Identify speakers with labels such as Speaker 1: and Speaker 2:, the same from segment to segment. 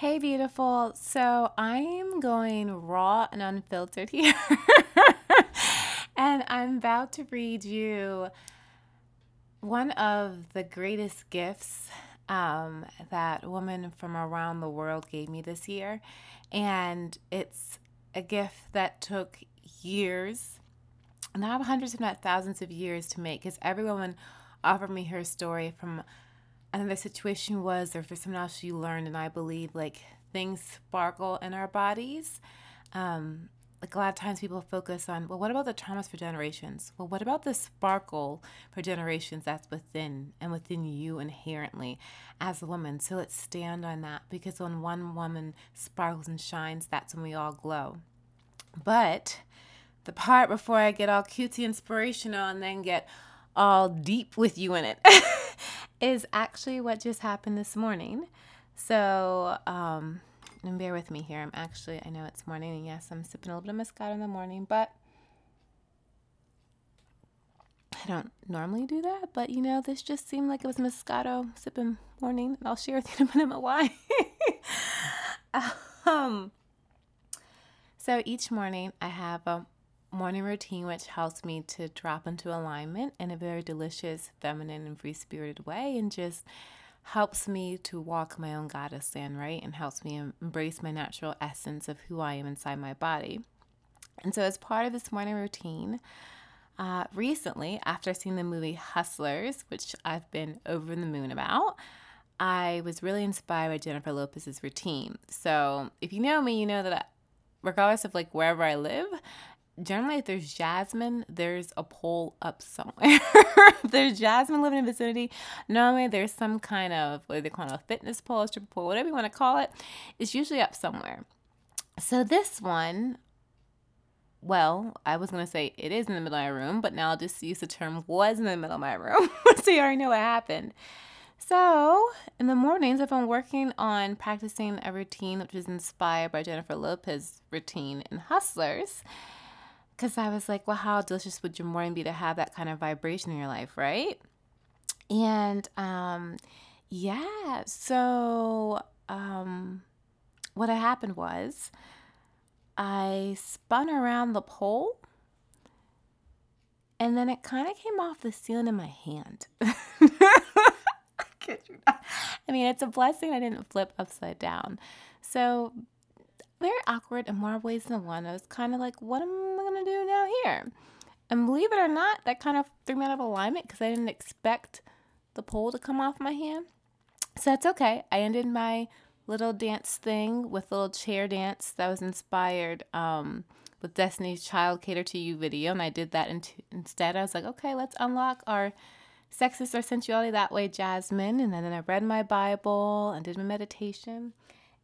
Speaker 1: Hey, beautiful. So I'm going raw and unfiltered here. and I'm about to read you one of the greatest gifts um, that women from around the world gave me this year. And it's a gift that took years, not hundreds, if not thousands of years to make, because every woman offered me her story from another situation was or for someone else you learned and i believe like things sparkle in our bodies. Um, like a lot of times people focus on well what about the traumas for generations? Well what about the sparkle for generations that's within and within you inherently as a woman? So let's stand on that because when one woman sparkles and shines that's when we all glow. But the part before i get all cutesy inspirational and then get all deep with you in it is actually what just happened this morning. So, um, and bear with me here. I'm actually, I know it's morning, and yes, I'm sipping a little bit of Moscato in the morning, but I don't normally do that. But you know, this just seemed like it was Moscato sipping morning, and I'll share with you in a minute why. um, so each morning I have a morning routine, which helps me to drop into alignment in a very delicious, feminine, and free spirited way, and just helps me to walk my own goddess in, right? And helps me embrace my natural essence of who I am inside my body. And so, as part of this morning routine, uh, recently, after seeing the movie Hustlers, which I've been over the moon about, I was really inspired by Jennifer Lopez's routine. So, if you know me, you know that regardless of like wherever I live, generally if there's Jasmyne there's a pole up somewhere. There's Jasmyne living in vicinity normally there's some kind of what they call it a fitness pole stripper pole whatever you want to call it it's usually up somewhere. So this one well i was going to say it is in the middle of my room but now i'll just use the term was in the middle of my room. So you already know what happened. So, in the mornings, I've been working on practicing a routine which is inspired by Jennifer Lopez's routine in Hustlers because I was like, well, how delicious would your morning be to have that kind of vibration in your life, right? And um, yeah, so um, what happened was I spun around the pole and then it kind of came off the ceiling in my hand. I mean, it's a blessing I didn't flip upside down. So, very awkward in more ways than one. I was kind of like, what am I going to do now here? And believe it or not, that kind of threw me out of alignment because I didn't expect the pole to come off my hand. So that's okay. I ended my little dance thing with little chair dance that was inspired um, with Destiny's Child Cater to You video. And I did that in instead. I was like, okay, let's unlock our sexist or sensuality that way, Jasmyne. And then I read my Bible and did my meditation.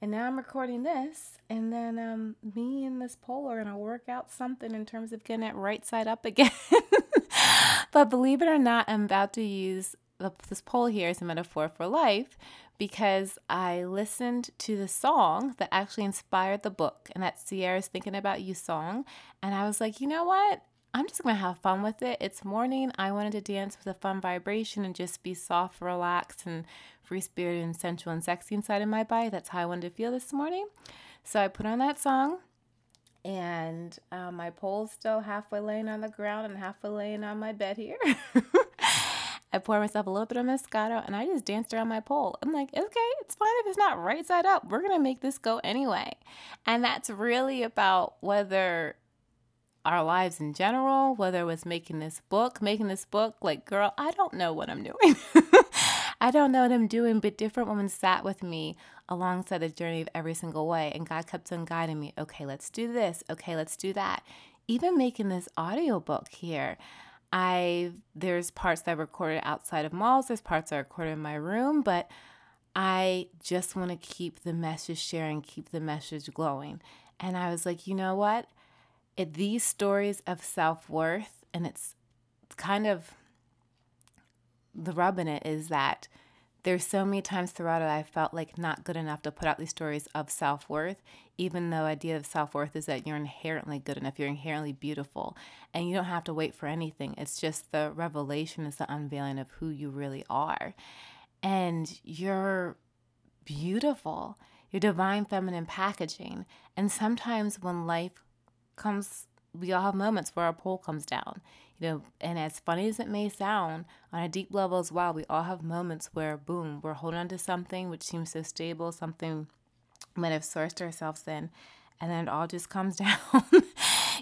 Speaker 1: And now I'm recording this, and then um, me and this pole are gonna work out something in terms of getting it right side up again. but believe it or not, I'm about to use the, this pole here as a metaphor for life because I listened to the song that actually inspired the book, and that's Ciara's Thinking About You song. And I was like, you know what? I'm just gonna have fun with it. It's morning. I wanted to dance with a fun vibration and just be soft, relaxed, and free spirited and sensual and sexy inside of my body. That's how I wanted to feel this morning. So I put on that song, and uh, my pole's still halfway laying on the ground and halfway laying on my bed here. I pour myself a little bit of Moscato and I just danced around my pole. I'm like, okay, it's fine if it's not right side up. We're going to make this go anyway. And that's really about whether our lives in general, whether it was making this book, making this book, like, girl, I don't know what I'm doing. I don't know what I'm doing, but different women sat with me alongside the journey of every single way. And God kept on guiding me. Okay, let's do this. Okay, let's do that. Even making this audiobook here. I there's parts that I recorded outside of malls, there's parts I recorded in my room, but I just want to keep the message sharing, keep the message glowing. And I was like, you know what? It, these stories of self worth, and it's kind of the rub in it is that there's so many times throughout it I felt like not good enough to put out these stories of self worth, even though the idea of self worth is that you're inherently good enough, you're inherently beautiful, and you don't have to wait for anything. It's just the revelation is the unveiling of who you really are. And you're beautiful. your divine feminine packaging. And sometimes when life comes, we all have moments where our pole comes down. You know, and as funny as it may sound, on a deep level as well, we all have moments where, boom, we're holding on to something which seems so stable, something we might have sourced ourselves in, and then it all just comes down.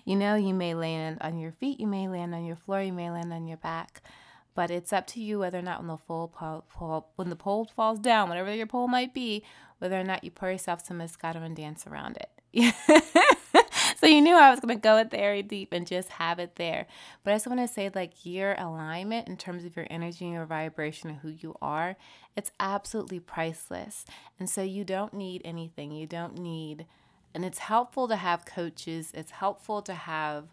Speaker 1: you know, you may land on your feet, you may land on your floor, you may land on your back. But it's up to you whether or not when the full pole, pole, when the pole falls down, whatever your pole might be, whether or not you pour yourself some Moscato and dance around it. so you knew I was gonna go it very deep and just have it there. But I just want to say, like your alignment in terms of your energy and your vibration and who you are, it's absolutely priceless. And so you don't need anything. You don't need and it's helpful to have coaches. It's helpful to have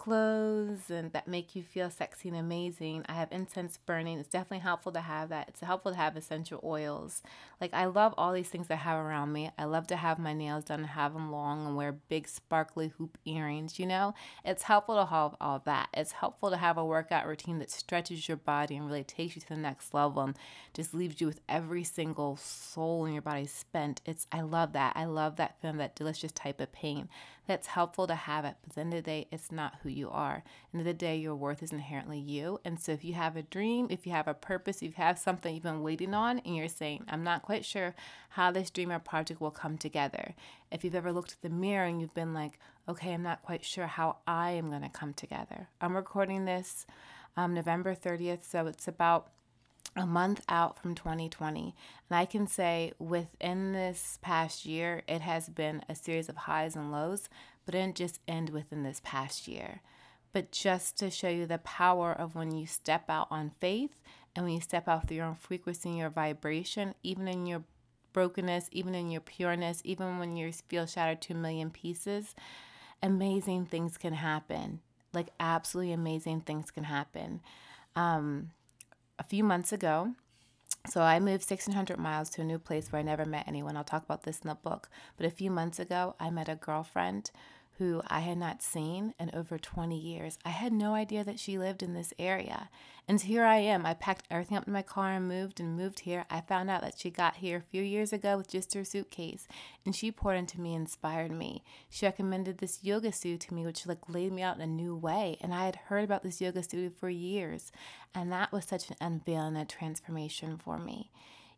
Speaker 1: clothes and that make you feel sexy and amazing. I have incense burning. It's definitely helpful to have that. It's helpful to have essential oils. Like I love all these things I have around me. I love to have my nails done and have them long and wear big sparkly hoop earrings, you know? It's helpful to have all that. It's helpful to have a workout routine that stretches your body and really takes you to the next level and just leaves you with every single soul in your body spent. It's I love that. I love that feeling, that delicious type of pain that's helpful to have it. But at the end of the day, it's not who you are. End of the day, your worth is inherently you. And so if you have a dream, if you have a purpose, if you have something you've been waiting on, and you're saying, I'm not quite sure how this dream or project will come together. If you've ever looked at the mirror and you've been like, okay, I'm not quite sure how I am going to come together. I'm recording this um, November 30th, so it's about a month out from 2020. And I can say within this past year, it has been a series of highs and lows, but it didn't just end within this past year. But just to show you the power of when you step out on faith and when you step out through your own frequency and your vibration, even in your brokenness, even in your pureness, even when you feel shattered to a million pieces, amazing things can happen. Like, absolutely amazing things can happen. Um, a few months ago. So I moved 1600 miles to a new place where I never met anyone. I'll talk about this in the book. But a few months ago, I met a girlfriend who I had not seen in over 20 years. I had no idea that she lived in this area. And here I am. I packed everything up in my car and moved and moved here. I found out that she got here a few years ago with just her suitcase. And she poured into me, inspired me. She recommended this yoga studio to me, which like laid me out in a new way. And I had heard about this yoga studio for years. And that was such an unveil and a transformation for me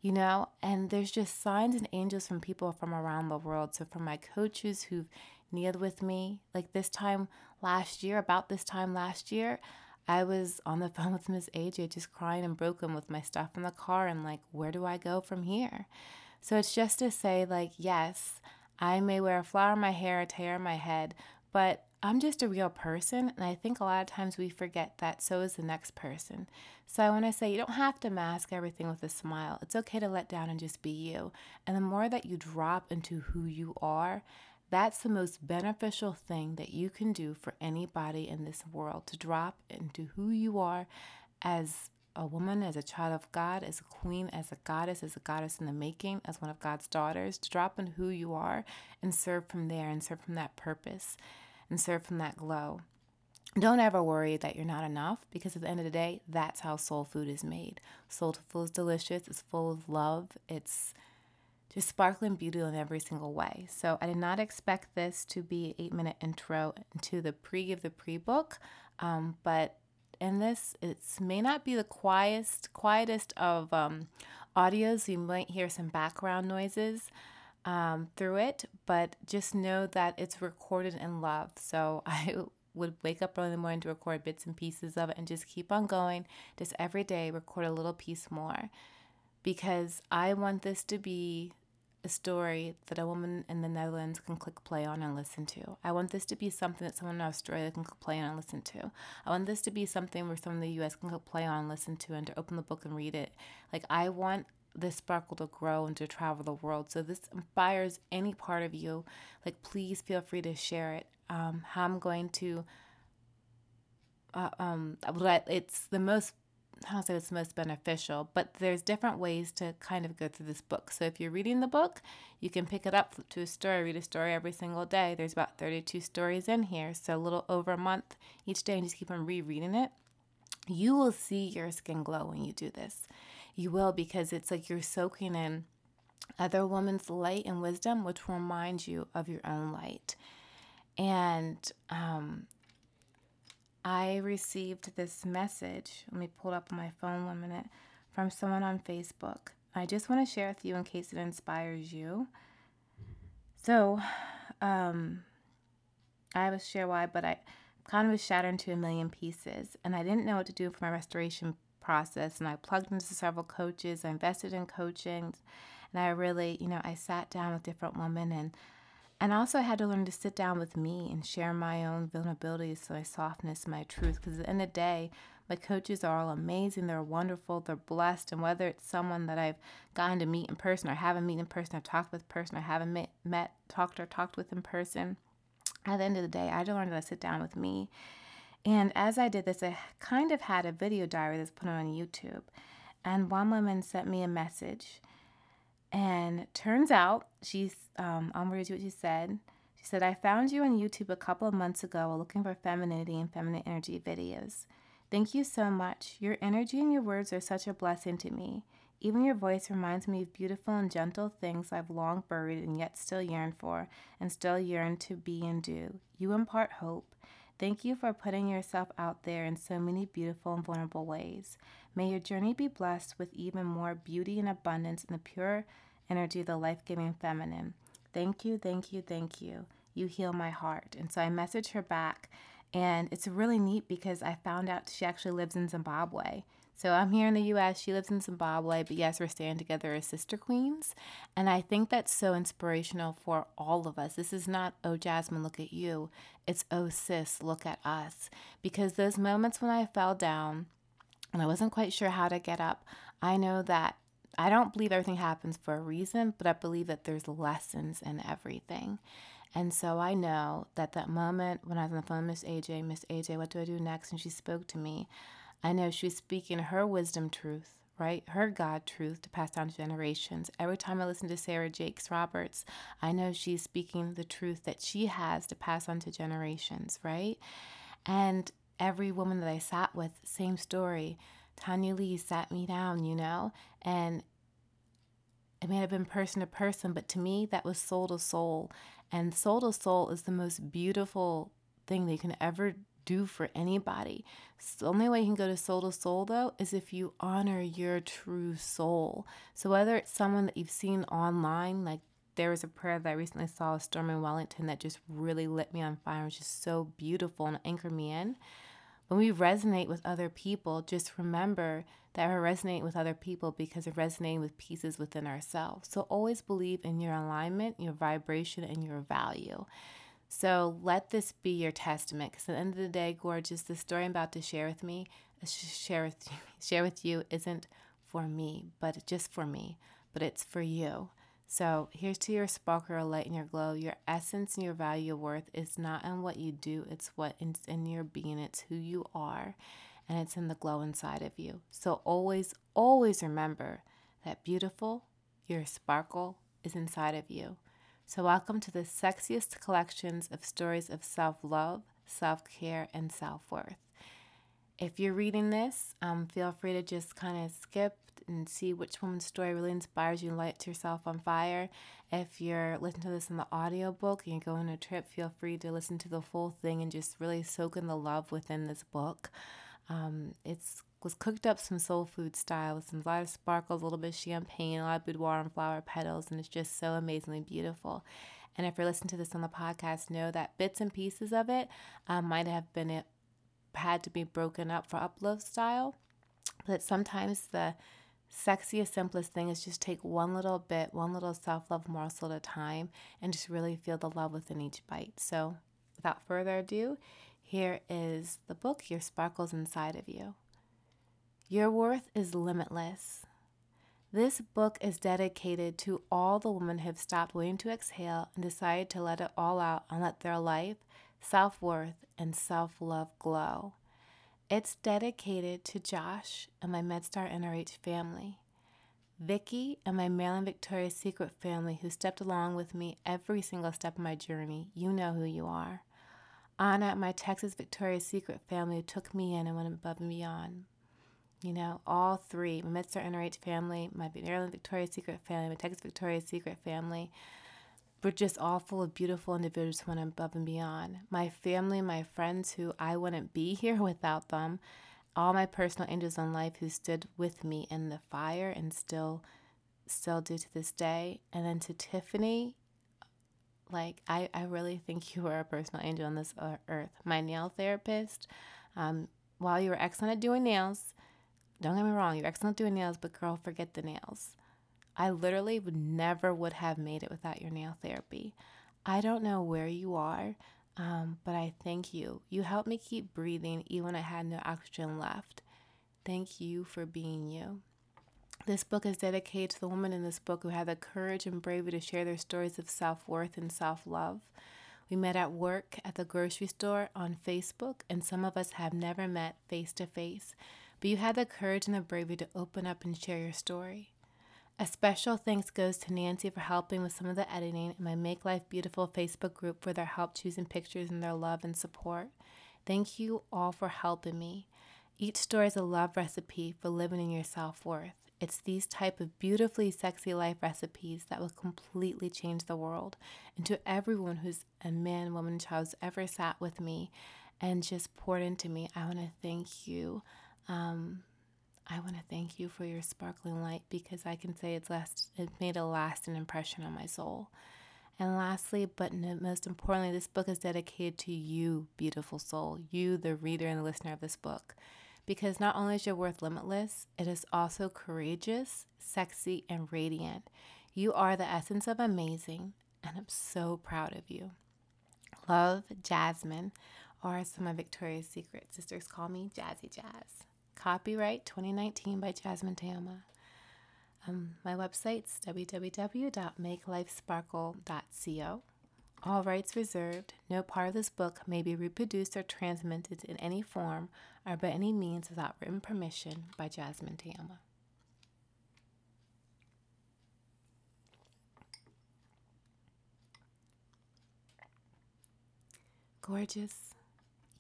Speaker 1: you know and there's just signs and angels from people from around the world so from my coaches who've kneeled with me. Like this time last year, about this time last year, I was on the phone with Miss AJ just crying and broken with my stuff in the car and like, where do I go from here? So it's just to say, like, yes, I may wear a flower in my hair, a tear in my head, but I'm just a real person. And I think a lot of times we forget that so is the next person. So I want to say you don't have to mask everything with a smile. It's okay to let down and just be you. And the more that you drop into who you are, that's the most beneficial thing that you can do for anybody in this world to drop into who you are as a woman, as a child of God, as a queen, as a goddess, as a goddess in the making, as one of God's daughters, to drop in who you are and serve from there and serve from that purpose and serve from that glow. Don't ever worry that you're not enough because at the end of the day, that's how soul food is made. Soul food is delicious, it's full of love, it's just sparkling beauty in every single way. So I did not expect this to be eight minute intro to the pre of the pre book, um, but in this, it may not be the quietest quietest of um, audios. You might hear some background noises um, through it, but just know that it's recorded in love. So I would wake up early in the morning to record bits and pieces of it and just keep on going. Just every day, record a little piece more because I want this to be a story that a woman in the Netherlands can click play on and listen to. I want this to be something that someone in Australia can click play on and listen to. I want this to be something where someone in the US can click play on and listen to and to open the book and read it. Like, I want this sparkle to grow and to travel the world. So, this inspires any part of you. Like, please feel free to share it. Um, how I'm going to. Uh, um, it's the most I don't say it's most beneficial, but there's different ways to kind of go through this book. So if you're reading the book, you can pick it up, flip to a story, read a story every single day. There's about 32 stories in here, so a little over a month each day, and just keep on rereading it. You will see your skin glow when you do this. You will because it's like you're soaking in other women's light and wisdom, which will remind you of your own light. And um, I received this message. Let me pull up my phone one minute from someone on Facebook. I just want to share with you in case it inspires you. So, um, I was share why, but I kind of was shattered into a million pieces, and I didn't know what to do for my restoration process. And I plugged into several coaches. I invested in coaching, and I really, you know, I sat down with different women and and also, I had to learn to sit down with me and share my own vulnerabilities, my softness, my truth. Because at the end of the day, my coaches are all amazing. They're wonderful. They're blessed. And whether it's someone that I've gotten to meet in person or haven't met in person or talked with person or haven't met, met, talked or talked with in person, at the end of the day, I had to learn to sit down with me. And as I did this, I kind of had a video diary that's put on YouTube. And one woman sent me a message and turns out she's, um, I'll read you what she said. She said, I found you on YouTube a couple of months ago while looking for femininity and feminine energy videos. Thank you so much. Your energy and your words are such a blessing to me. Even your voice reminds me of beautiful and gentle things I've long buried and yet still yearn for, and still yearn to be and do. You impart hope. Thank you for putting yourself out there in so many beautiful and vulnerable ways. May your journey be blessed with even more beauty and abundance in the pure energy of the life giving feminine. Thank you, thank you, thank you. You heal my heart. And so I messaged her back, and it's really neat because I found out she actually lives in Zimbabwe. So I'm here in the US, she lives in Zimbabwe, but yes, we're staying together as sister queens. And I think that's so inspirational for all of us. This is not, oh, Jasmyne, look at you. It's, oh, sis, look at us. Because those moments when I fell down and I wasn't quite sure how to get up, I know that I don't believe everything happens for a reason, but I believe that there's lessons in everything. And so I know that that moment when I was on the phone Miss AJ, Miss AJ, what do I do next? And she spoke to me. I know she was speaking her wisdom truth, right? Her God truth to pass down to generations. Every time I listen to Sarah Jakes Roberts, I know she's speaking the truth that she has to pass on to generations, right? And every woman that I sat with, same story. Tanya Lee sat me down, you know, and it may have been person to person, but to me, that was soul to soul. And soul to soul is the most beautiful thing that you can ever do for anybody. So the only way you can go to soul to soul, though, is if you honor your true soul. So whether it's someone that you've seen online, like there was a prayer that I recently saw, a storm in Wellington, that just really lit me on fire. Was just so beautiful and anchored me in. When we resonate with other people, just remember that we're resonating with other people because we're resonating with pieces within ourselves. So always believe in your alignment, your vibration, and your value. So let this be your testament. Because at the end of the day, gorgeous, the story I'm about to share with me, uh, share with share with you, isn't for me, but just for me, but it's for you. So here's to your sparkle, light, and your glow. Your essence and your value, worth is not in what you do, it's what is in your being. It's who you are, and it's in the glow inside of you. So always, always remember that beautiful, your sparkle is inside of you. So, welcome to the sexiest collections of stories of self love, self care, and self worth. If you're reading this, um, feel free to just kind of skip and see which woman's story really inspires you and lights yourself on fire. If you're listening to this in the audiobook and you go on a trip, feel free to listen to the full thing and just really soak in the love within this book. Um, it's was cooked up some soul food style with some a lot of sparkles, a little bit of champagne, a lot of boudoir and flower petals, and it's just so amazingly beautiful. And if you're listening to this on the podcast, know that bits and pieces of it um, might have been it had to be broken up for uplift style. But sometimes the sexiest, simplest thing is just take one little bit, one little self love morsel at a time, and just really feel the love within each bite. So, without further ado, here is the book, Your Sparkles Inside of You. Your worth is limitless. This book is dedicated to all the women who have stopped waiting to exhale and decided to let it all out and let their life, self worth, and self love glow. It's dedicated to Josh and my MedStar NRH family, Vicky and my Maryland Victoria's Secret family who stepped along with me every single step of my journey. You know who you are. Anna and my Texas Victoria's Secret family who took me in and went above and beyond. You know, all three, my MedStar NRH family, my Maryland Victoria's Secret family, my Texas Victoria's Secret family, we're just all full of beautiful individuals who went above and beyond. My family, my friends who I wouldn't be here without them, all my personal angels in life who stood with me in the fire and still still do to this day. And then to Tiffany, like I, I really think you are a personal angel on this earth. My nail therapist, um, while you were excellent at doing nails, don't get me wrong, you're excellent at doing nails, but girl, forget the nails. I literally would never would have made it without your nail therapy. I don't know where you are, um, but I thank you. You helped me keep breathing even when I had no oxygen left. Thank you for being you. This book is dedicated to the women in this book who had the courage and bravery to share their stories of self worth and self love. We met at work, at the grocery store, on Facebook, and some of us have never met face to face. But you had the courage and the bravery to open up and share your story. A special thanks goes to Nancy for helping with some of the editing and my Make Life Beautiful Facebook group for their help choosing pictures and their love and support. Thank you all for helping me. Each story is a love recipe for living in your self worth. It's these type of beautifully sexy life recipes that will completely change the world. And to everyone who's a man, woman, child ever sat with me and just poured into me, I want to thank you. Um, I want to thank you for your sparkling light because I can say it's last it made a lasting impression on my soul. And lastly, but most importantly, this book is dedicated to you, beautiful soul, you, the reader and the listener of this book. Because not only is your worth limitless, it is also courageous, sexy, and radiant. You are the essence of amazing, and I'm so proud of you. Love, Jasmyne, or some of Victoria's Secret sisters call me Jazzy Jazz. Copyright 2019 by Jasmyne Tama. Um, my website's www.makelifesparkle.co. All rights reserved. No part of this book may be reproduced or transmitted in any form or by any means without written permission by Jasmyne Tama. Gorgeous.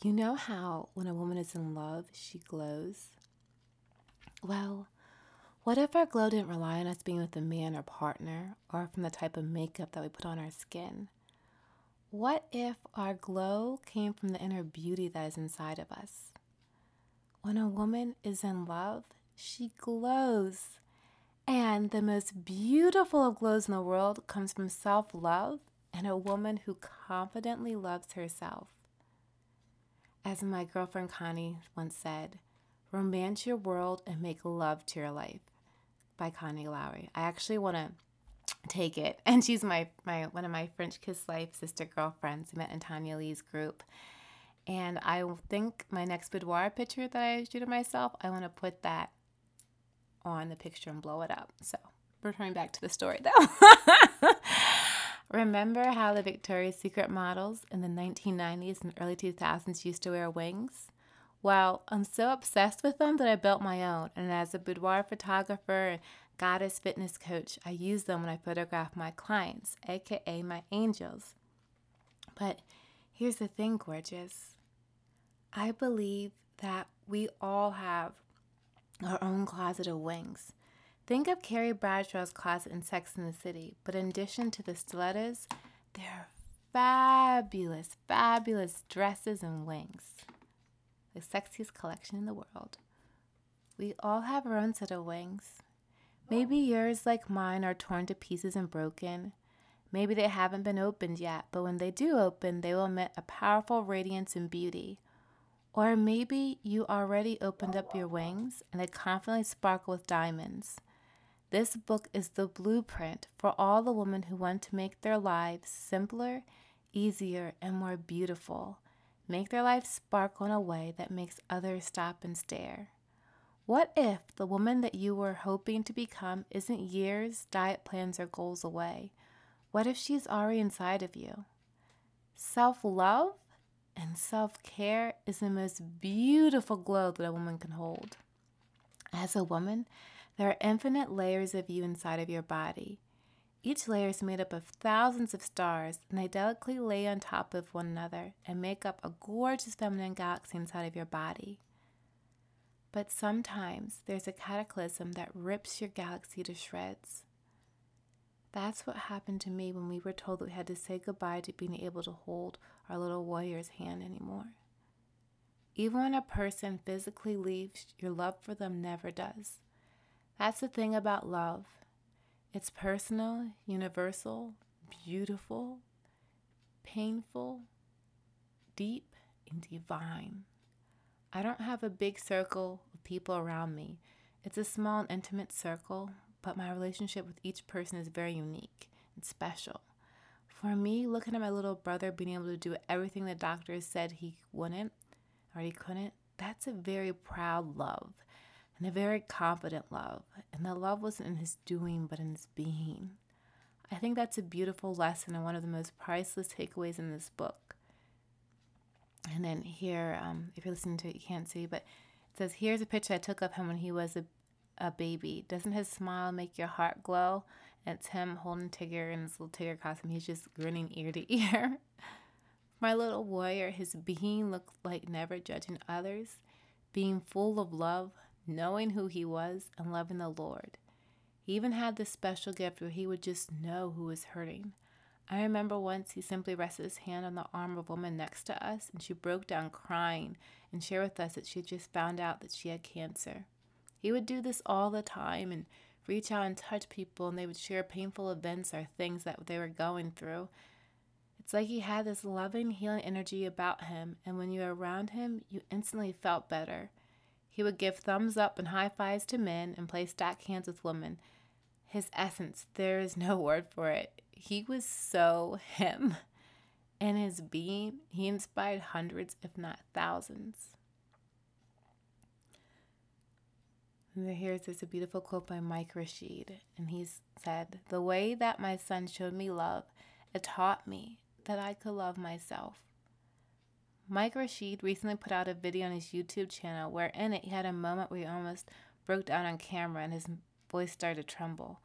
Speaker 1: You know how when a woman is in love, she glows? Well, what if our glow didn't rely on us being with a man or partner or from the type of makeup that we put on our skin? What if our glow came from the inner beauty that is inside of us? When a woman is in love, she glows. And the most beautiful of glows in the world comes from self love and a woman who confidently loves herself. As my girlfriend Connie once said, romance your world and make love to your life by Connie Lowry. I actually want to take it. And she's my, my one of my French Kiss Life sister girlfriends. We met in Tanya Lee's group. And I think my next boudoir picture that I shoot of myself, I want to put that on the picture and blow it up. So returning back to the story though. Remember how the Victoria's Secret models in the 1990s and early 2000s used to wear wings? Well, I'm so obsessed with them that I built my own. And as a boudoir photographer and goddess fitness coach, I use them when I photograph my clients, aka my angels. But here's the thing, gorgeous. I believe that we all have our own closet of wings. Think of Carrie Bradshaw's closet in Sex in the City, but in addition to the stilettos, there are fabulous, fabulous dresses and wings. The sexiest collection in the world. We all have our own set of wings. Maybe yours, like mine, are torn to pieces and broken. Maybe they haven't been opened yet, but when they do open, they will emit a powerful radiance and beauty. Or maybe you already opened up your wings and they confidently sparkle with diamonds. This book is the blueprint for all the women who want to make their lives simpler, easier, and more beautiful. Make their lives sparkle in a way that makes others stop and stare. What if the woman that you were hoping to become isn't years, diet plans, or goals away? What if she's already inside of you? Self love and self care is the most beautiful glow that a woman can hold. As a woman, there are infinite layers of you inside of your body. Each layer is made up of thousands of stars, and they delicately lay on top of one another and make up a gorgeous feminine galaxy inside of your body. But sometimes there's a cataclysm that rips your galaxy to shreds. That's what happened to me when we were told that we had to say goodbye to being able to hold our little warrior's hand anymore. Even when a person physically leaves, your love for them never does. That's the thing about love it's personal, universal, beautiful, painful, deep, and divine. I don't have a big circle of people around me. It's a small and intimate circle, but my relationship with each person is very unique and special. For me, looking at my little brother being able to do everything the doctors said he wouldn't or he couldn't, that's a very proud love and a very confident love. And the love wasn't in his doing, but in his being. I think that's a beautiful lesson and one of the most priceless takeaways in this book. And then here, um, if you're listening to it, you can't see, but it says, Here's a picture I took of him when he was a, a baby. Doesn't his smile make your heart glow? And it's him holding Tigger in his little Tigger costume. He's just grinning ear to ear. My little warrior, his being looked like never judging others, being full of love, knowing who he was, and loving the Lord. He even had this special gift where he would just know who was hurting. I remember once he simply rested his hand on the arm of a woman next to us, and she broke down crying and shared with us that she had just found out that she had cancer. He would do this all the time and reach out and touch people, and they would share painful events or things that they were going through. It's like he had this loving, healing energy about him, and when you were around him, you instantly felt better. He would give thumbs up and high fives to men and play stack hands with women. His essence, there is no word for it. He was so him. In his being, he inspired hundreds, if not thousands. And here's this a beautiful quote by Mike Rashid, and he said, "The way that my son showed me love, it taught me that I could love myself." Mike Rashid recently put out a video on his YouTube channel where in it he had a moment where he almost broke down on camera and his voice started to tremble.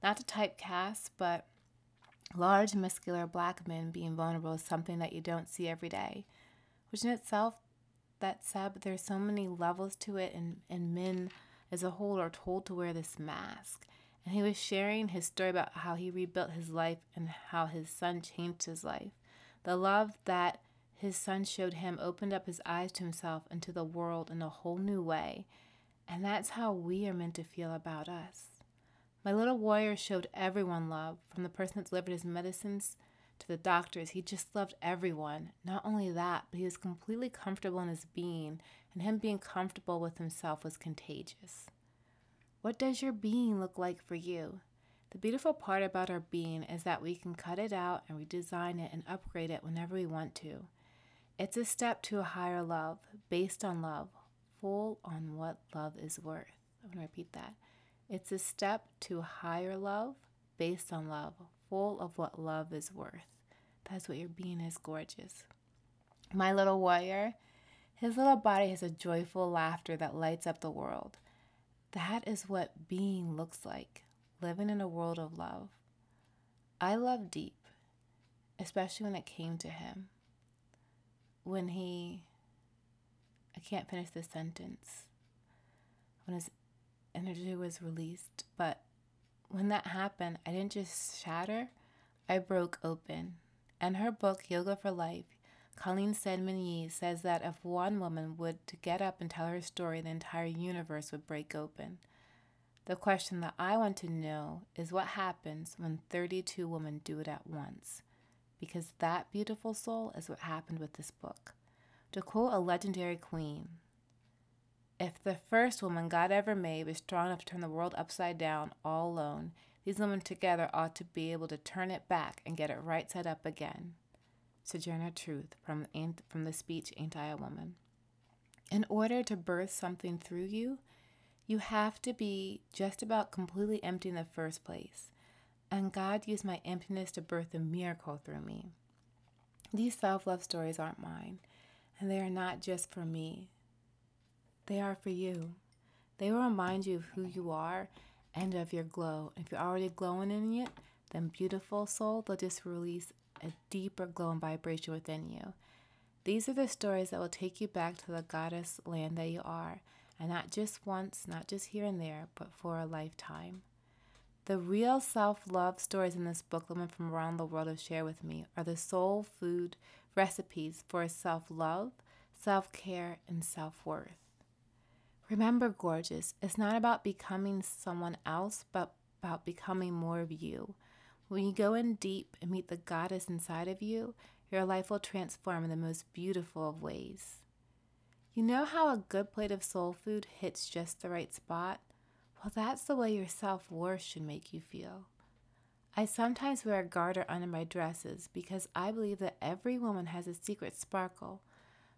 Speaker 1: Not to typecast, but large, muscular black men being vulnerable is something that you don't see every day, which in itself, that said, but there's so many levels to it, and, and men as a whole are told to wear this mask. And he was sharing his story about how he rebuilt his life and how his son changed his life. The love that his son showed him opened up his eyes to himself and to the world in a whole new way. And that's how we are meant to feel about us. My little warrior showed everyone love, from the person that delivered his medicines to the doctors. He just loved everyone. Not only that, but he was completely comfortable in his being, and him being comfortable with himself was contagious. What does your being look like for you? The beautiful part about our being is that we can cut it out and redesign it and upgrade it whenever we want to. It's a step to a higher love, based on love, full on what love is worth. I'm going to repeat that. It's a step to a higher love, based on love, full of what love is worth. That's what your being is gorgeous. My little warrior, his little body has a joyful laughter that lights up the world. That is what being looks like, living in a world of love. I love deep, especially when it came to him when he, I can't finish this sentence, when his energy was released, but when that happened, I didn't just shatter, I broke open. In her book, Yoga for Life, Colleen Saidman Yee says that if one woman would to get up and tell her story, the entire universe would break open. The question that I want to know is what happens when 32 women do it at once because that beautiful soul is what happened with this book. To quote a legendary queen, if the first woman God ever made was strong enough to turn the world upside down all alone, these women together ought to be able to turn it back and get it right side up again. Sojourner Truth from, from the speech Ain't I a Woman? In order to birth something through you, you have to be just about completely empty in the first place and God used my emptiness to birth a miracle through me. These self love stories aren't mine, and they are not just for me, they are for you. They will remind you of who you are and of your glow. If you're already glowing in it, then beautiful soul, they'll just release a deeper glow and vibration within you. These are the stories that will take you back to the goddess land that you are and not just once, not just here and there, but for a lifetime. The real self love stories in this book women from around the world have shared with me are the soul food recipes for self love, self care, and self worth. Remember, gorgeous, it's not about becoming someone else, but about becoming more of you. When you go in deep and meet the goddess inside of you, your life will transform in the most beautiful of ways. You know how a good plate of soul food hits just the right spot? Well, that's the way your self worth should make you feel. I sometimes wear a garter under my dresses because I believe that every woman has a secret sparkle.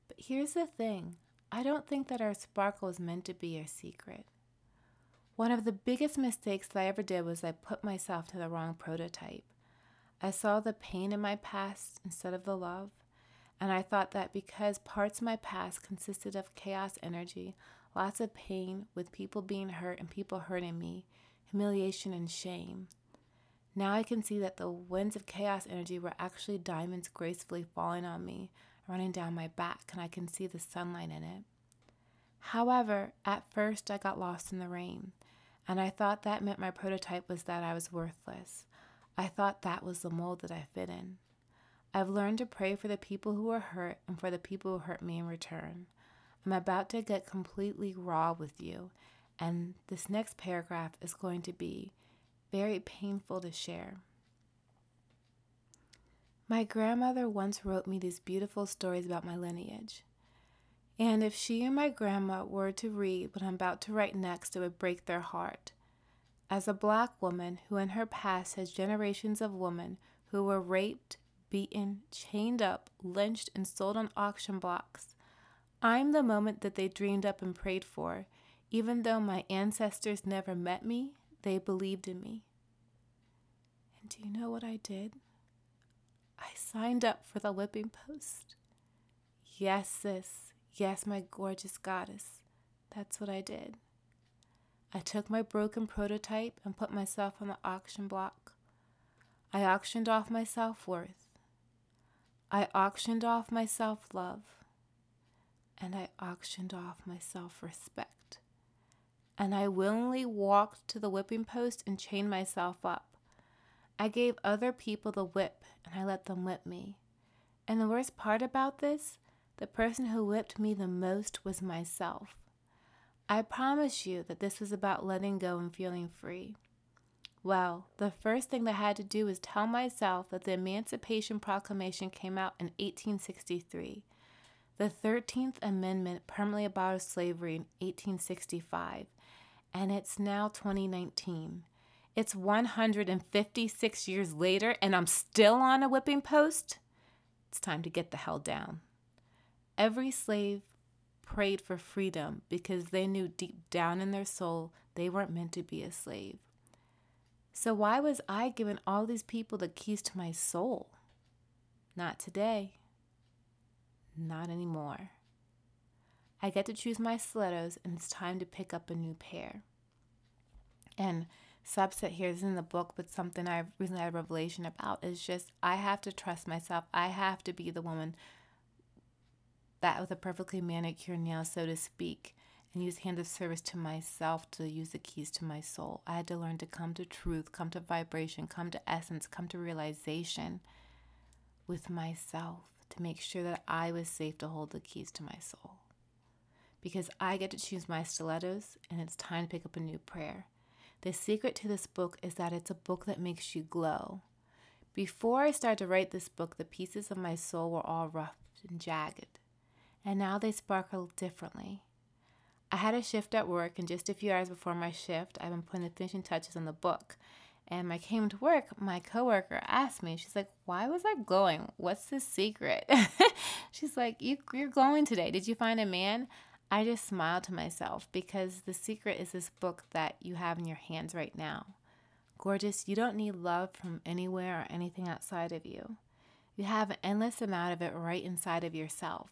Speaker 1: But here's the thing I don't think that our sparkle is meant to be our secret. One of the biggest mistakes that I ever did was I put myself to the wrong prototype. I saw the pain in my past instead of the love, and I thought that because parts of my past consisted of chaos energy, lots of pain with people being hurt and people hurting me, humiliation and shame. Now I can see that the winds of chaos energy were actually diamonds gracefully falling on me, running down my back, and I can see the sunlight in it. However, at first I got lost in the rain and I thought that meant my prototype was that I was worthless. I thought that was the mold that I fit in. I've learned to pray for the people who are hurt and for the people who hurt me in return. I'm about to get completely raw with you, and this next paragraph is going to be very painful to share. My grandmother once wrote me these beautiful stories about my lineage. And if she and my grandma were to read what I'm about to write next, it would break their heart. As a black woman who in her past has generations of women who were raped, beaten, chained up, lynched, and sold on auction blocks, I'm the moment that they dreamed up and prayed for. Even though my ancestors never met me, they believed in me. And do you know what I did? I signed up for the whipping post. Yes, sis. Yes, my gorgeous goddess. That's what I did. I took my broken prototype and put myself on the auction block. I auctioned off my self worth. I auctioned off my self love. And I auctioned off my self respect. And I willingly walked to the whipping post and chained myself up. I gave other people the whip and I let them whip me. And the worst part about this the person who whipped me the most was myself. I promise you that this was about letting go and feeling free. Well, the first thing that I had to do was tell myself that the Emancipation Proclamation came out in 1863. The 13th Amendment permanently abolished slavery in 1865, and it's now 2019. It's 156 years later, and I'm still on a whipping post. It's time to get the hell down. Every slave prayed for freedom because they knew deep down in their soul they weren't meant to be a slave. So, why was I giving all these people the keys to my soul? Not today. Not anymore. I get to choose my stilettos, and it's time to pick up a new pair. And subset here is in the book, but something I've recently had a revelation about is just I have to trust myself. I have to be the woman that with a perfectly manicured nail, so to speak, and use hand of service to myself to use the keys to my soul. I had to learn to come to truth, come to vibration, come to essence, come to realization with myself to make sure that I was safe to hold the keys to my soul. Because I get to choose my stilettos and it's time to pick up a new prayer. The secret to this book is that it's a book that makes you glow. Before I started to write this book, the pieces of my soul were all rough and jagged and now they sparkle differently. I had a shift at work, and just a few hours before my shift, I've been putting the finishing touches on the book. And when I came to work, my coworker asked me, she's like, Why was I glowing? What's the secret? she's like, you, You're glowing today. Did you find a man? I just smiled to myself because the secret is this book that you have in your hands right now. Gorgeous, you don't need love from anywhere or anything outside of you. You have an endless amount of it right inside of yourself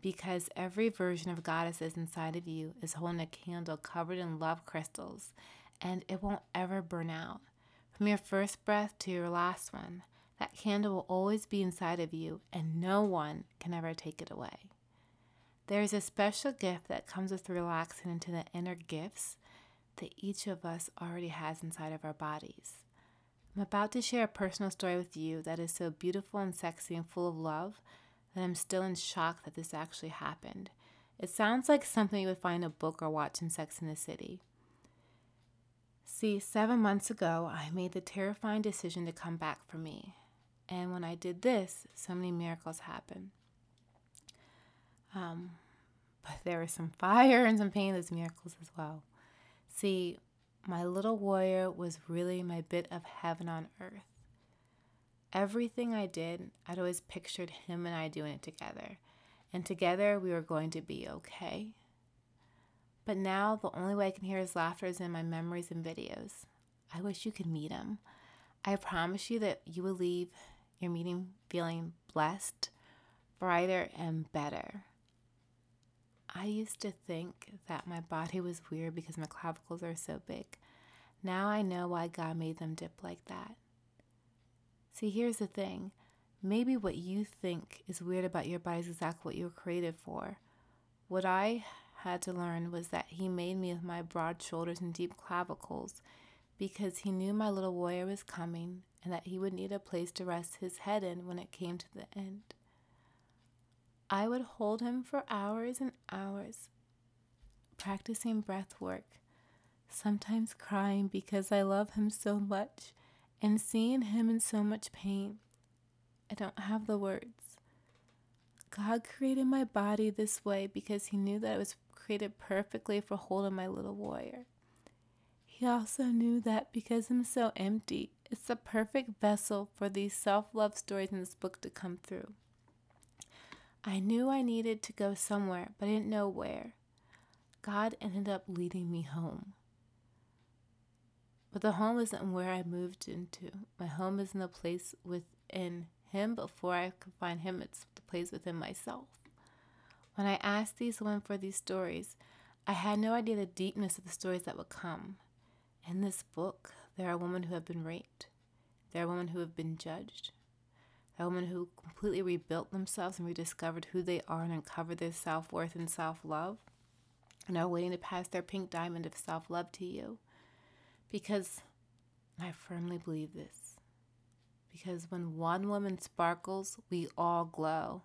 Speaker 1: because every version of goddesses inside of you is holding a candle covered in love crystals and it won't ever burn out. From your first breath to your last one, that candle will always be inside of you and no one can ever take it away. There is a special gift that comes with relaxing into the inner gifts that each of us already has inside of our bodies. I'm about to share a personal story with you that is so beautiful and sexy and full of love that I'm still in shock that this actually happened. It sounds like something you would find in a book or watch in Sex in the City. See, seven months ago, I made the terrifying decision to come back for me. And when I did this, so many miracles happened. Um, but there was some fire and some pain in those miracles as well. See, my little warrior was really my bit of heaven on earth. Everything I did, I'd always pictured him and I doing it together. And together we were going to be okay. But now the only way I can hear his laughter is in my memories and videos. I wish you could meet him. I promise you that you will leave your meeting feeling blessed, brighter, and better. I used to think that my body was weird because my clavicles are so big. Now I know why God made them dip like that. See, here's the thing maybe what you think is weird about your body is exactly what you were created for. What I had to learn was that He made me with my broad shoulders and deep clavicles because He knew my little warrior was coming and that he would need a place to rest his head in when it came to the end. I would hold him for hours and hours, practicing breath work, sometimes crying because I love him so much and seeing him in so much pain. I don't have the words. God created my body this way because he knew that it was created perfectly for holding my little warrior. He also knew that because I'm so empty, it's the perfect vessel for these self love stories in this book to come through. I knew I needed to go somewhere, but I didn't know where. God ended up leading me home. But the home isn't where I moved into. My home is in the place within Him. Before I could find Him, it's the place within myself. When I asked these women for these stories, I had no idea the deepness of the stories that would come. In this book, there are women who have been raped, there are women who have been judged, there are women who completely rebuilt themselves and rediscovered who they are and uncovered their self worth and self love, and are waiting to pass their pink diamond of self love to you. Because I firmly believe this. Because when one woman sparkles, we all glow.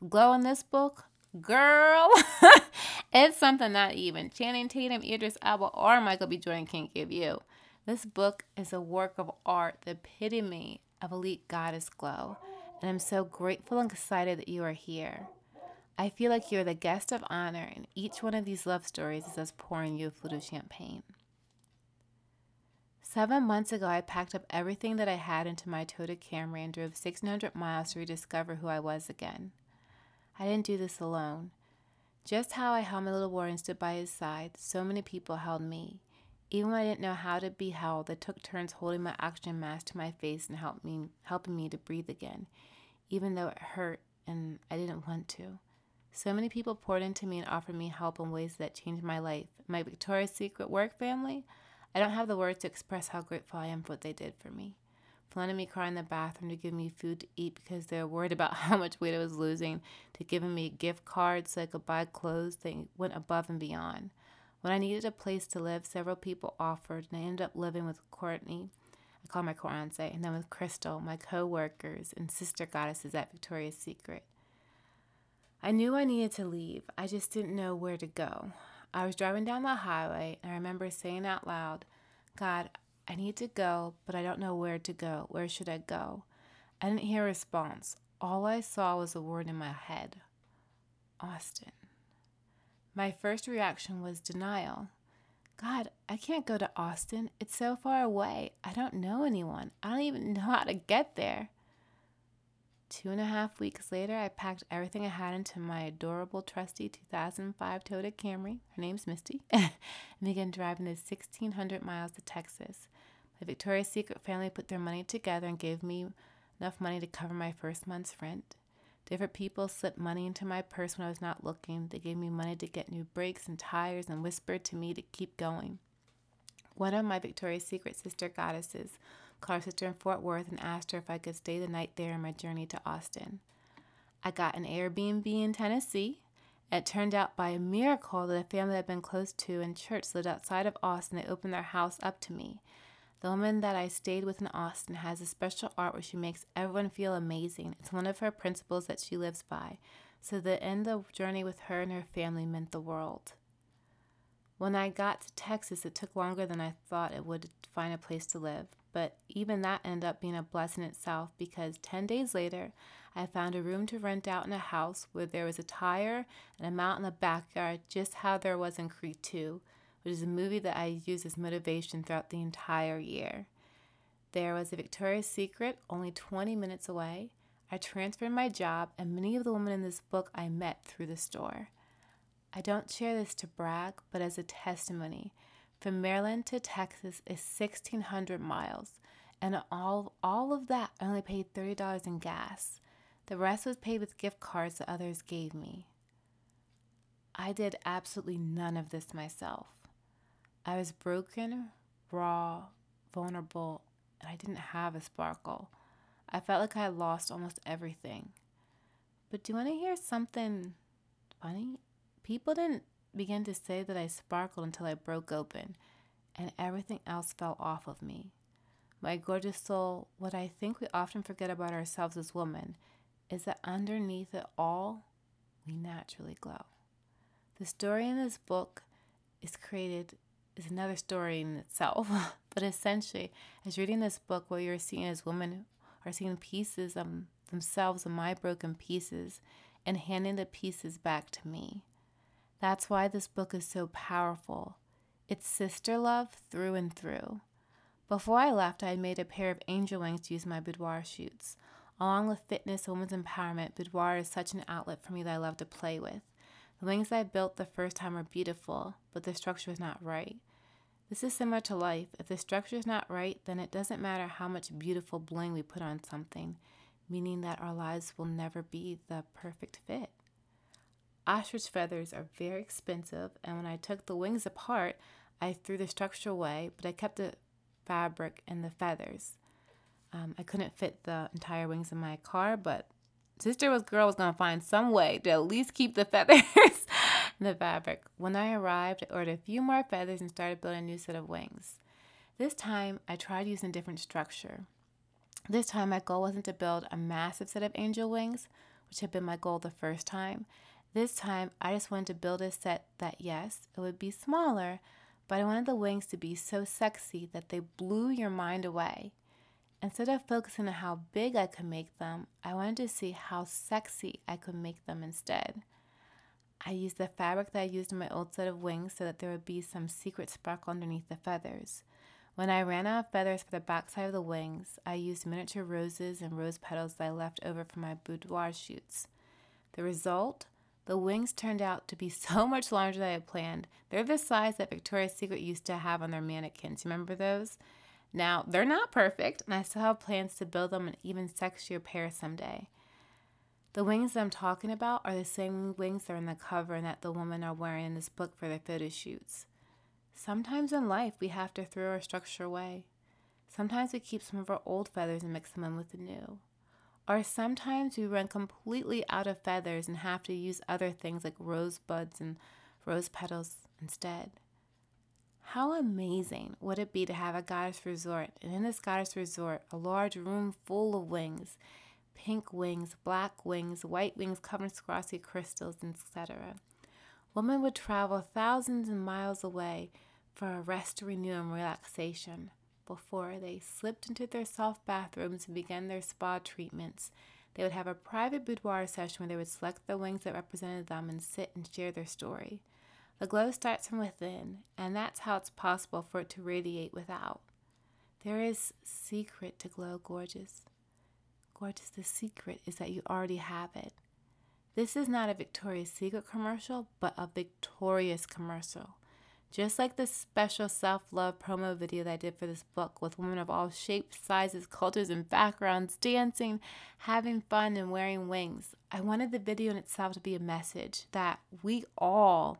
Speaker 1: The glow in this book, girl, it's something not even Channing Tatum, Idris Elba, or Michael B. Jordan can't give you. This book is a work of art, the epitome of Elite Goddess Glow, and I'm so grateful and excited that you are here. I feel like you're the guest of honor, and each one of these love stories is us pouring you a flute of champagne. Seven months ago, I packed up everything that I had into my Toyota Camry and drove 1600 miles to rediscover who I was again. I didn't do this alone. Just how I held my little and stood by his side, so many people held me. Even when I didn't know how to be held, they took turns holding my oxygen mask to my face and help me, helping me to breathe again, even though it hurt and I didn't want to. So many people poured into me and offered me help in ways that changed my life. My Victoria's Secret work family, I don't have the words to express how grateful I am for what they did for me. Letting me cry in the bathroom to give me food to eat because they were worried about how much weight I was losing, to giving me gift cards so I could buy clothes, they went above and beyond. When I needed a place to live, several people offered, and I ended up living with Courtney. I call my fiance, and then with Crystal, my co-workers and sister goddesses at Victoria's Secret. I knew I needed to leave. I just didn't know where to go. I was driving down the highway, and I remember saying out loud, God, I need to go, but I don't know where to go. Where should I go? I didn't hear a response. All I saw was a word in my head Austin. My first reaction was denial. God, I can't go to Austin. It's so far away. I don't know anyone. I don't even know how to get there. Two and a half weeks later, I packed everything I had into my adorable, trusty 2005 Toyota Camry. Her name's Misty. and began driving the 1,600 miles to Texas. The Victoria's Secret family put their money together and gave me enough money to cover my first month's rent. Different people slipped money into my purse when I was not looking. They gave me money to get new brakes and tires and whispered to me to keep going. One of my Victoria's Secret sister goddesses called her sister in Fort Worth and asked her if I could stay the night there on my journey to Austin. I got an Airbnb in Tennessee, It turned out by a miracle that a family I'd been close to in church lived outside of Austin. They opened their house up to me. The woman that I stayed with in Austin has a special art where she makes everyone feel amazing. It's one of her principles that she lives by. So the end of the journey with her and her family meant the world. When I got to Texas, it took longer than I thought it would to find a place to live. But even that ended up being a blessing itself because 10 days later, I found a room to rent out in a house where there was a tire and a mount in the backyard, just how there was in Creed 2, which is a movie that I use as motivation throughout the entire year. There was a Victoria's Secret only 20 minutes away. I transferred my job, and many of the women in this book I met through the store. I don't share this to brag, but as a testimony. From Maryland to Texas is 1,600 miles, and all, all of that I only paid $30 in gas. The rest was paid with gift cards that others gave me. I did absolutely none of this myself. I was broken, raw, vulnerable, and I didn't have a sparkle. I felt like I had lost almost everything. But do you want to hear something funny? People didn't begin to say that I sparkled until I broke open, and everything else fell off of me. My gorgeous soul, what I think we often forget about ourselves as women is that underneath it all, we naturally glow. The story in this book is created is another story in itself, but essentially, as reading this book, what you're seeing is women are seeing pieces of themselves in my broken pieces and handing the pieces back to me. That's why this book is so powerful. It's sister love through and through. Before I left, I had made a pair of angel wings to use my boudoir shoots. Along with fitness and women's empowerment, boudoir is such an outlet for me that I love to play with. The wings I built the first time were beautiful, but the structure was not right. This is similar to life. If the structure is not right, then it doesn't matter how much beautiful bling we put on something, meaning that our lives will never be the perfect fit. Ostrich feathers are very expensive, and when I took the wings apart, I threw the structure away, but I kept the fabric and the feathers. Um, I couldn't fit the entire wings in my car, but Sister was girl was gonna find some way to at least keep the feathers and the fabric. When I arrived, I ordered a few more feathers and started building a new set of wings. This time, I tried using different structure. This time, my goal wasn't to build a massive set of angel wings, which had been my goal the first time. This time, I just wanted to build a set that, yes, it would be smaller, but I wanted the wings to be so sexy that they blew your mind away. Instead of focusing on how big I could make them, I wanted to see how sexy I could make them instead. I used the fabric that I used in my old set of wings so that there would be some secret sparkle underneath the feathers. When I ran out of feathers for the backside of the wings, I used miniature roses and rose petals that I left over from my boudoir shoots. The result? The wings turned out to be so much larger than I had planned. They're the size that Victoria's Secret used to have on their mannequins. Remember those? Now, they're not perfect, and I still have plans to build them an even sexier pair someday. The wings that I'm talking about are the same wings that are in the cover and that the women are wearing in this book for their photo shoots. Sometimes in life, we have to throw our structure away. Sometimes we keep some of our old feathers and mix them in with the new. Or sometimes we run completely out of feathers and have to use other things like rosebuds and rose petals instead. How amazing would it be to have a goddess resort, and in this goddess resort, a large room full of wings pink wings, black wings, white wings covered in Swarovski crystals, etc. Women would travel thousands of miles away for a rest, renew, and relaxation before they slipped into their soft bathrooms and began their spa treatments. They would have a private boudoir session where they would select the wings that represented them and sit and share their story. The glow starts from within, and that's how it's possible for it to radiate without. There is secret to glow gorgeous. Gorgeous, the secret is that you already have it. This is not a Victoria's Secret commercial, but a victorious commercial. Just like the special self love promo video that I did for this book with women of all shapes, sizes, cultures, and backgrounds dancing, having fun, and wearing wings, I wanted the video in itself to be a message that we all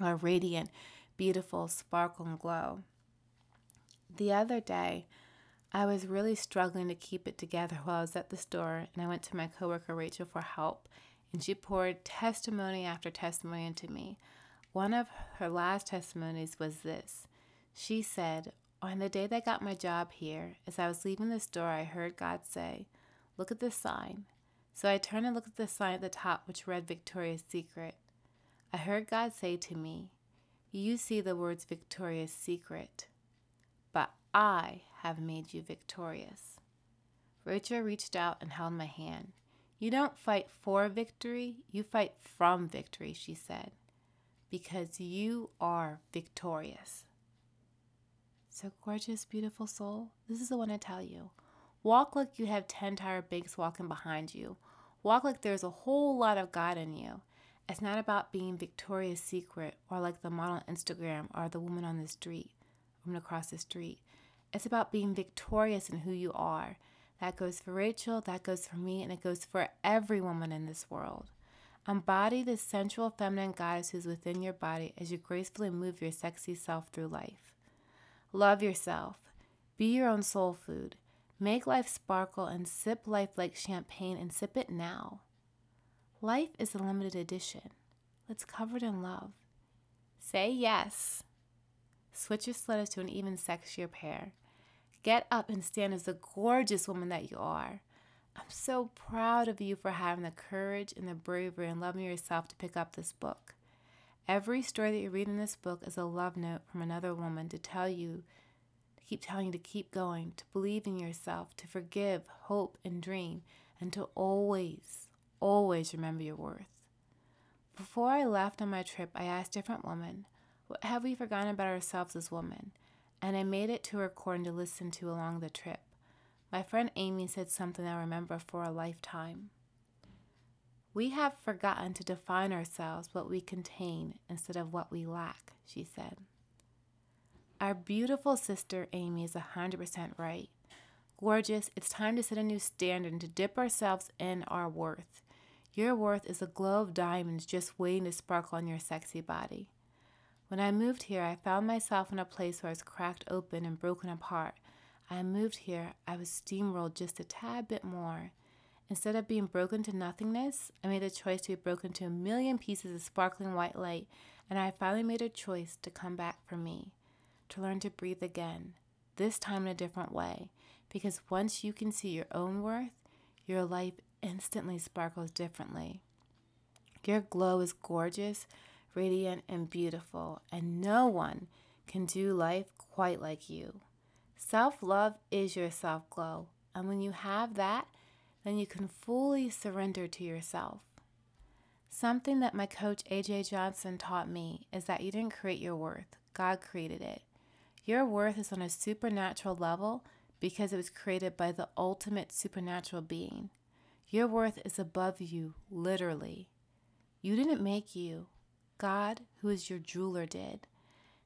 Speaker 1: are radiant, beautiful, sparkle, and glow. The other day, I was really struggling to keep it together while I was at the store, and I went to my coworker Rachel for help. and she poured testimony after testimony into me. One of her last testimonies was this. She said, On the day that I got my job here, as I was leaving the store, I heard God say, Look at this sign. So I turned and looked at the sign at the top, which read Victoria's Secret. I heard God say to me, You see the words Victoria's Secret, but I have made you victorious. Rachel reached out and held my hand. You don't fight for victory, you fight from victory, she said, because you are victorious. So, gorgeous, beautiful soul, this is the one I tell you. Walk like you have 10 tired bigs walking behind you. Walk like there's a whole lot of God in you. It's not about being Victoria's Secret or like the model on Instagram or the woman on the street, woman across the street. It's about being victorious in who you are that goes for Rachel, that goes for me, and it goes for every woman in this world. Embody the sensual feminine goddess who's within your body as you gracefully move your sexy self through life. Love yourself. Be your own soul food. Make life sparkle and sip life like champagne and sip it now. Life is a limited edition. Let's cover it in love. Say yes. Switch your sweaters to an even sexier pair. Get up and stand as the gorgeous woman that you are. I'm so proud of you for having the courage and the bravery and loving yourself to pick up this book. Every story that you read in this book is a love note from another woman to tell you, to keep telling you to keep going, to believe in yourself, to forgive, hope, and dream, and to always, always remember your worth. Before I left on my trip, I asked different women, What have we forgotten about ourselves as women? and I made it to a recording to listen to along the trip. My friend Amy said something I remember for a lifetime. We have forgotten to define ourselves what we contain instead of what we lack, she said. Our beautiful sister Amy is 100% right. Gorgeous, it's time to set a new standard and to dip ourselves in our worth. Your worth is a glow of diamonds just waiting to sparkle on your sexy body. When I moved here, I found myself in a place where I was cracked open and broken apart. I moved here, I was steamrolled just a tad bit more. Instead of being broken to nothingness, I made a choice to be broken to a million pieces of sparkling white light, and I finally made a choice to come back for me, to learn to breathe again, this time in a different way. Because once you can see your own worth, your life instantly sparkles differently. Your glow is gorgeous, radiant, and beautiful, and no one can do life quite like you. Self love is your self glow, and when you have that, then you can fully surrender to yourself. Something that my coach AJ Johnson taught me is that you didn't create your worth, God created it. Your worth is on a supernatural level because it was created by the ultimate supernatural being. Your worth is above you, literally. You didn't make you, God, who is your jeweler, did.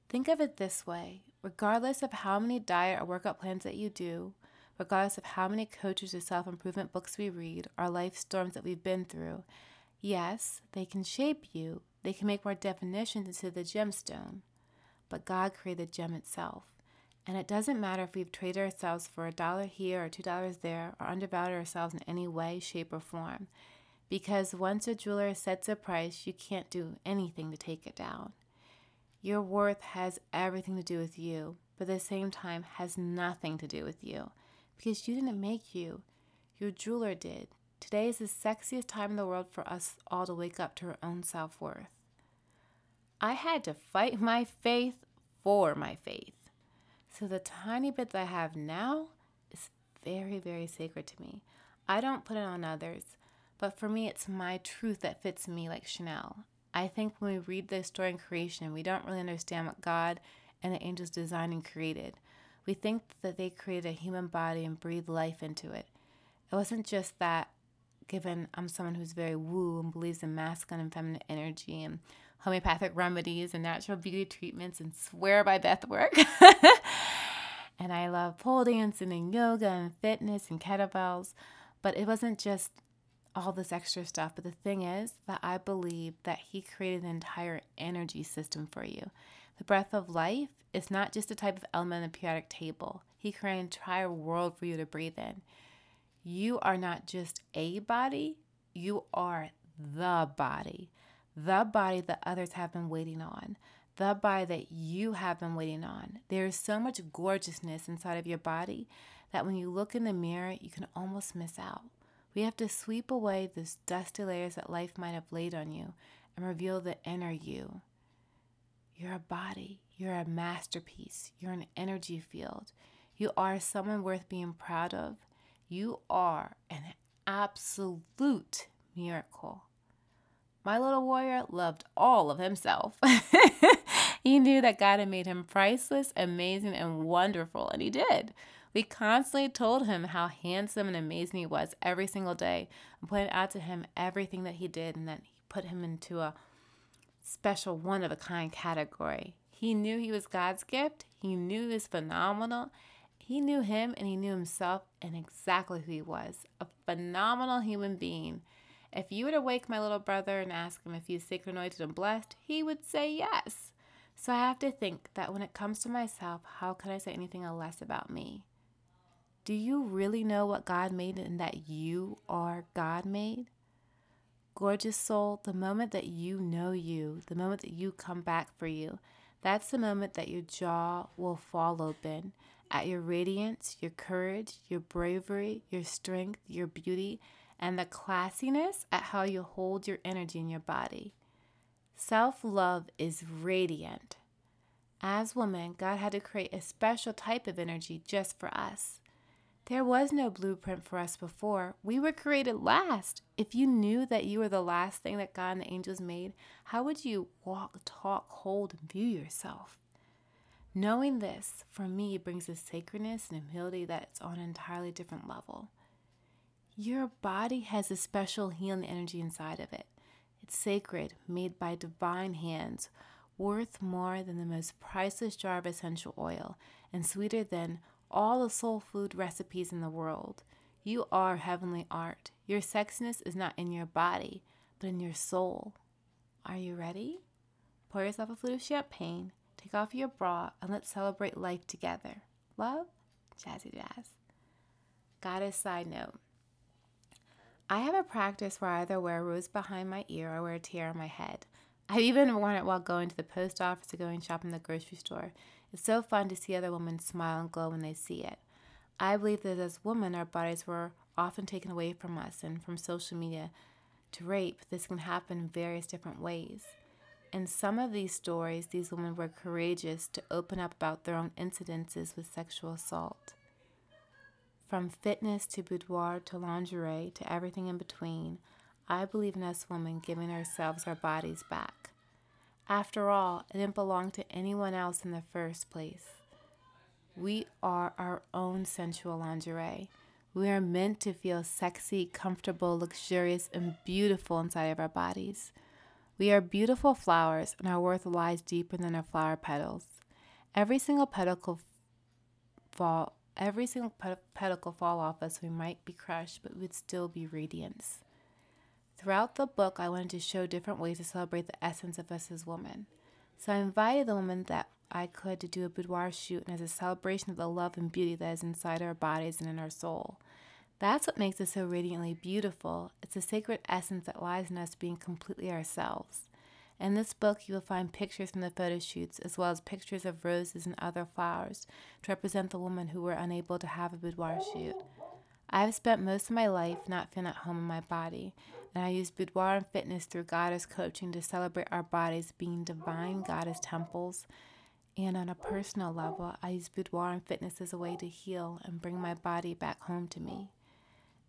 Speaker 1: Think of it this way regardless of how many diet or workout plans that you do, regardless of how many coaches or self improvement books we read, or life storms that we've been through, yes, they can shape you, they can make more definitions into the gemstone. But God created the gem itself. And it doesn't matter if we've traded ourselves for a dollar here or two dollars there, or undervalued ourselves in any way, shape, or form because once a jeweler sets a price, you can't do anything to take it down. Your worth has everything to do with you, but at the same time has nothing to do with you because you didn't make you. Your jeweler did. Today is the sexiest time in the world for us all to wake up to our own self worth. I had to fight my faith for my faith. So the tiny bit that I have now is very, very sacred to me. I don't put it on others. But for me, it's my truth that fits me like Chanel. I think when we read the story in creation, we don't really understand what God and the angels designed and created. We think that they created a human body and breathed life into it. It wasn't just that, given I'm someone who's very woo and believes in masculine and feminine energy and homeopathic remedies and natural beauty treatments and swear by breath work. and I love pole dancing and yoga and fitness and kettlebells. But it wasn't just all this extra stuff. But the thing is that I believe that He created an entire energy system for you. The breath of life is not just a type of element in the periodic table, He created an entire world for you to breathe in. You are not just a body, you are the body, the body that others have been waiting on, the body that you have been waiting on. There is so much gorgeousness inside of your body that when you look in the mirror, you can almost miss out. We have to sweep away those dusty layers that life might have laid on you and reveal the inner you. You're a body. You're a masterpiece. You're an energy field. You are someone worth being proud of. You are an absolute miracle. My little warrior loved all of himself. he knew that God had made him priceless, amazing, and wonderful, and he did. We constantly told him how handsome and amazing he was every single day and pointed out to him everything that he did and that he put him into a special one of a kind category. He knew he was God's gift, he knew he was phenomenal. He knew him and he knew himself and exactly who he was a phenomenal human being. If you were to wake my little brother and ask him if he's sacred, anointed, and blessed, he would say yes. So I have to think that when it comes to myself, how can I say anything less about me? Do you really know what God made and that you are God made? Gorgeous soul, the moment that you know you, the moment that you come back for you, that's the moment that your jaw will fall open at your radiance, your courage, your bravery, your strength, your beauty, and the classiness at how you hold your energy in your body. Self love is radiant. As women, God had to create a special type of energy just for us. There was no blueprint for us before. We were created last. If you knew that you were the last thing that God and the angels made, how would you walk, talk, hold, and view yourself? Knowing this, for me, brings a sacredness and humility that's on an entirely different level. Your body has a special healing energy inside of it. Sacred, made by divine hands, worth more than the most priceless jar of essential oil, and sweeter than all the soul food recipes in the world. You are heavenly art. Your sexiness is not in your body, but in your soul. Are you ready? Pour yourself a flute of champagne, take off your bra, and let's celebrate life together. Love, Jazzy Jazz. Goddess side note. I have a practice where I either wear a rose behind my ear or wear a tiara on my head. I've even worn it while going to the post office or going shopping in the grocery store. It's so fun to see other women smile and glow when they see it. I believe that as women, our bodies were often taken away from us, and from social media to rape, this can happen in various different ways. In some of these stories, these women were courageous to open up about their own incidences with sexual assault. From fitness to boudoir to lingerie to everything in between, I believe in us women giving ourselves our bodies back. After all, it didn't belong to anyone else in the first place. We are our own sensual lingerie. We are meant to feel sexy, comfortable, luxurious, and beautiful inside of our bodies. We are beautiful flowers, and our worth lies deeper than our flower petals. Every single petal fall, every single pedicle fall off us, we might be crushed, but we'd still be radiance. Throughout the book, I wanted to show different ways to celebrate the essence of us as women. So I invited the women that I could to do a boudoir shoot and as a celebration of the love and beauty that is inside our bodies and in our soul. That's what makes us so radiantly beautiful. It's the sacred essence that lies in us being completely ourselves. In this book, you will find pictures from the photo shoots, as well as pictures of roses and other flowers to represent the women who were unable to have a boudoir shoot. I have spent most of my life not feeling at home in my body, and I use boudoir and fitness through goddess coaching to celebrate our bodies being divine goddess temples. And on a personal level, I use boudoir and fitness as a way to heal and bring my body back home to me.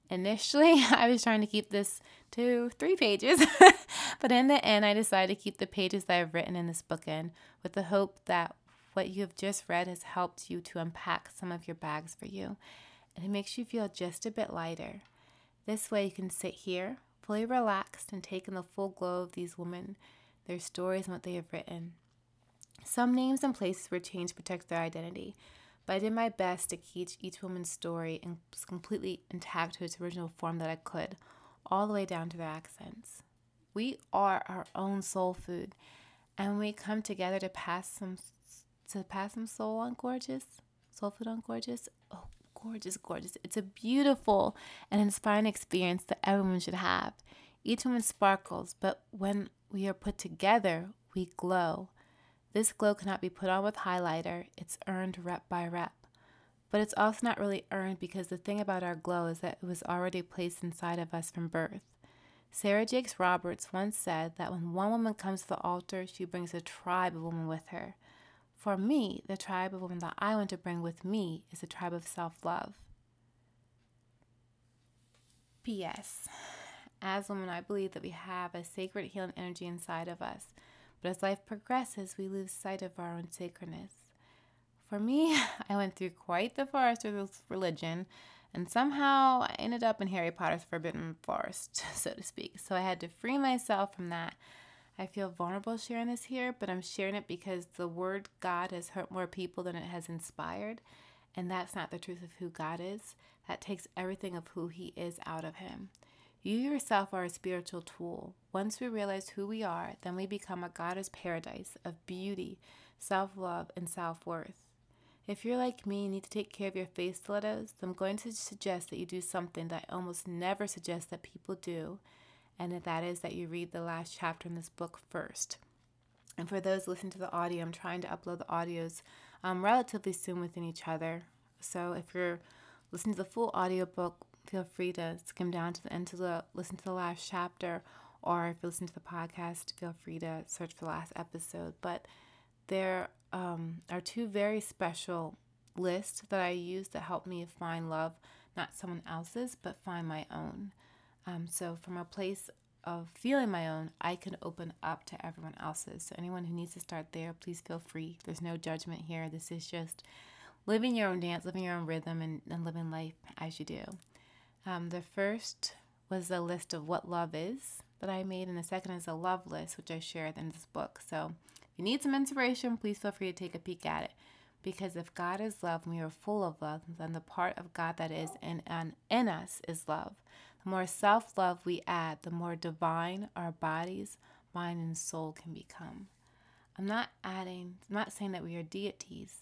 Speaker 1: Initially, I was trying to keep this to three pages, but in the end, I decided to keep the pages that I've written in this book in with the hope that what you have just read has helped you to unpack some of your bags for you and it makes you feel just a bit lighter. This way, you can sit here fully relaxed and take in the full glow of these women, their stories, and what they have written. Some names and places were changed to protect their identity, but I did my best to keep each woman's story completely intact to its original form that I could, all the way down to their accents. We are our own soul food, and we come together to pass some to pass some soul on gorgeous, soul food on gorgeous, oh gorgeous, gorgeous. It's a beautiful and inspiring experience that everyone should have. Each woman sparkles, but when we are put together, we glow. This glow cannot be put on with highlighter, it's earned rep by rep. But it's also not really earned because the thing about our glow is that it was already placed inside of us from birth. Sarah Jakes Roberts once said that when one woman comes to the altar, she brings a tribe of women with her. For me, the tribe of women that I want to bring with me is a tribe of self love. P.S. As women, I believe that we have a sacred healing energy inside of us, but as life progresses, we lose sight of our own sacredness. For me, I went through quite the forest with religion, and somehow I ended up in Harry Potter's Forbidden Forest, so to speak. So I had to free myself from that. I feel vulnerable sharing this here, but I'm sharing it because the word God has hurt more people than it has inspired. And that's not the truth of who God is. That takes everything of who He is out of Him. You yourself are a spiritual tool. Once we realize who we are, then we become a goddess paradise of beauty, self love, and self worth. If you're like me and need to take care of your face stilettos, I'm going to suggest that you do something that I almost never suggest that people do, and that is that you read the last chapter in this book first. And for those listening to the audio, I'm trying to upload the audios um, relatively soon within each other. So if you're listening to the full audiobook, feel free to skim down to the end to the listen to the last chapter, or if you listen to the podcast, feel free to search for the last episode. But there um, are two very special lists that I use to help me find love, not someone else's, but find my own. Um, so, from a place of feeling my own, I can open up to everyone else's. So, anyone who needs to start there, please feel free. There's no judgment here. This is just living your own dance, living your own rhythm, and, and living life as you do. Um, the first was a list of what love is that I made, and the second is a love list, which I shared in this book. So, if you need some inspiration, please feel free to take a peek at it. Because if God is love and we are full of love, then the part of God that is in, in, in us is love. The more self love we add, the more divine our bodies, mind, and soul can become. I'm not adding, I'm not saying that we are deities,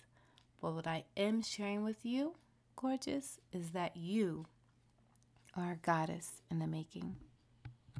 Speaker 1: but what I am sharing with you, gorgeous, is that you are a goddess in the making.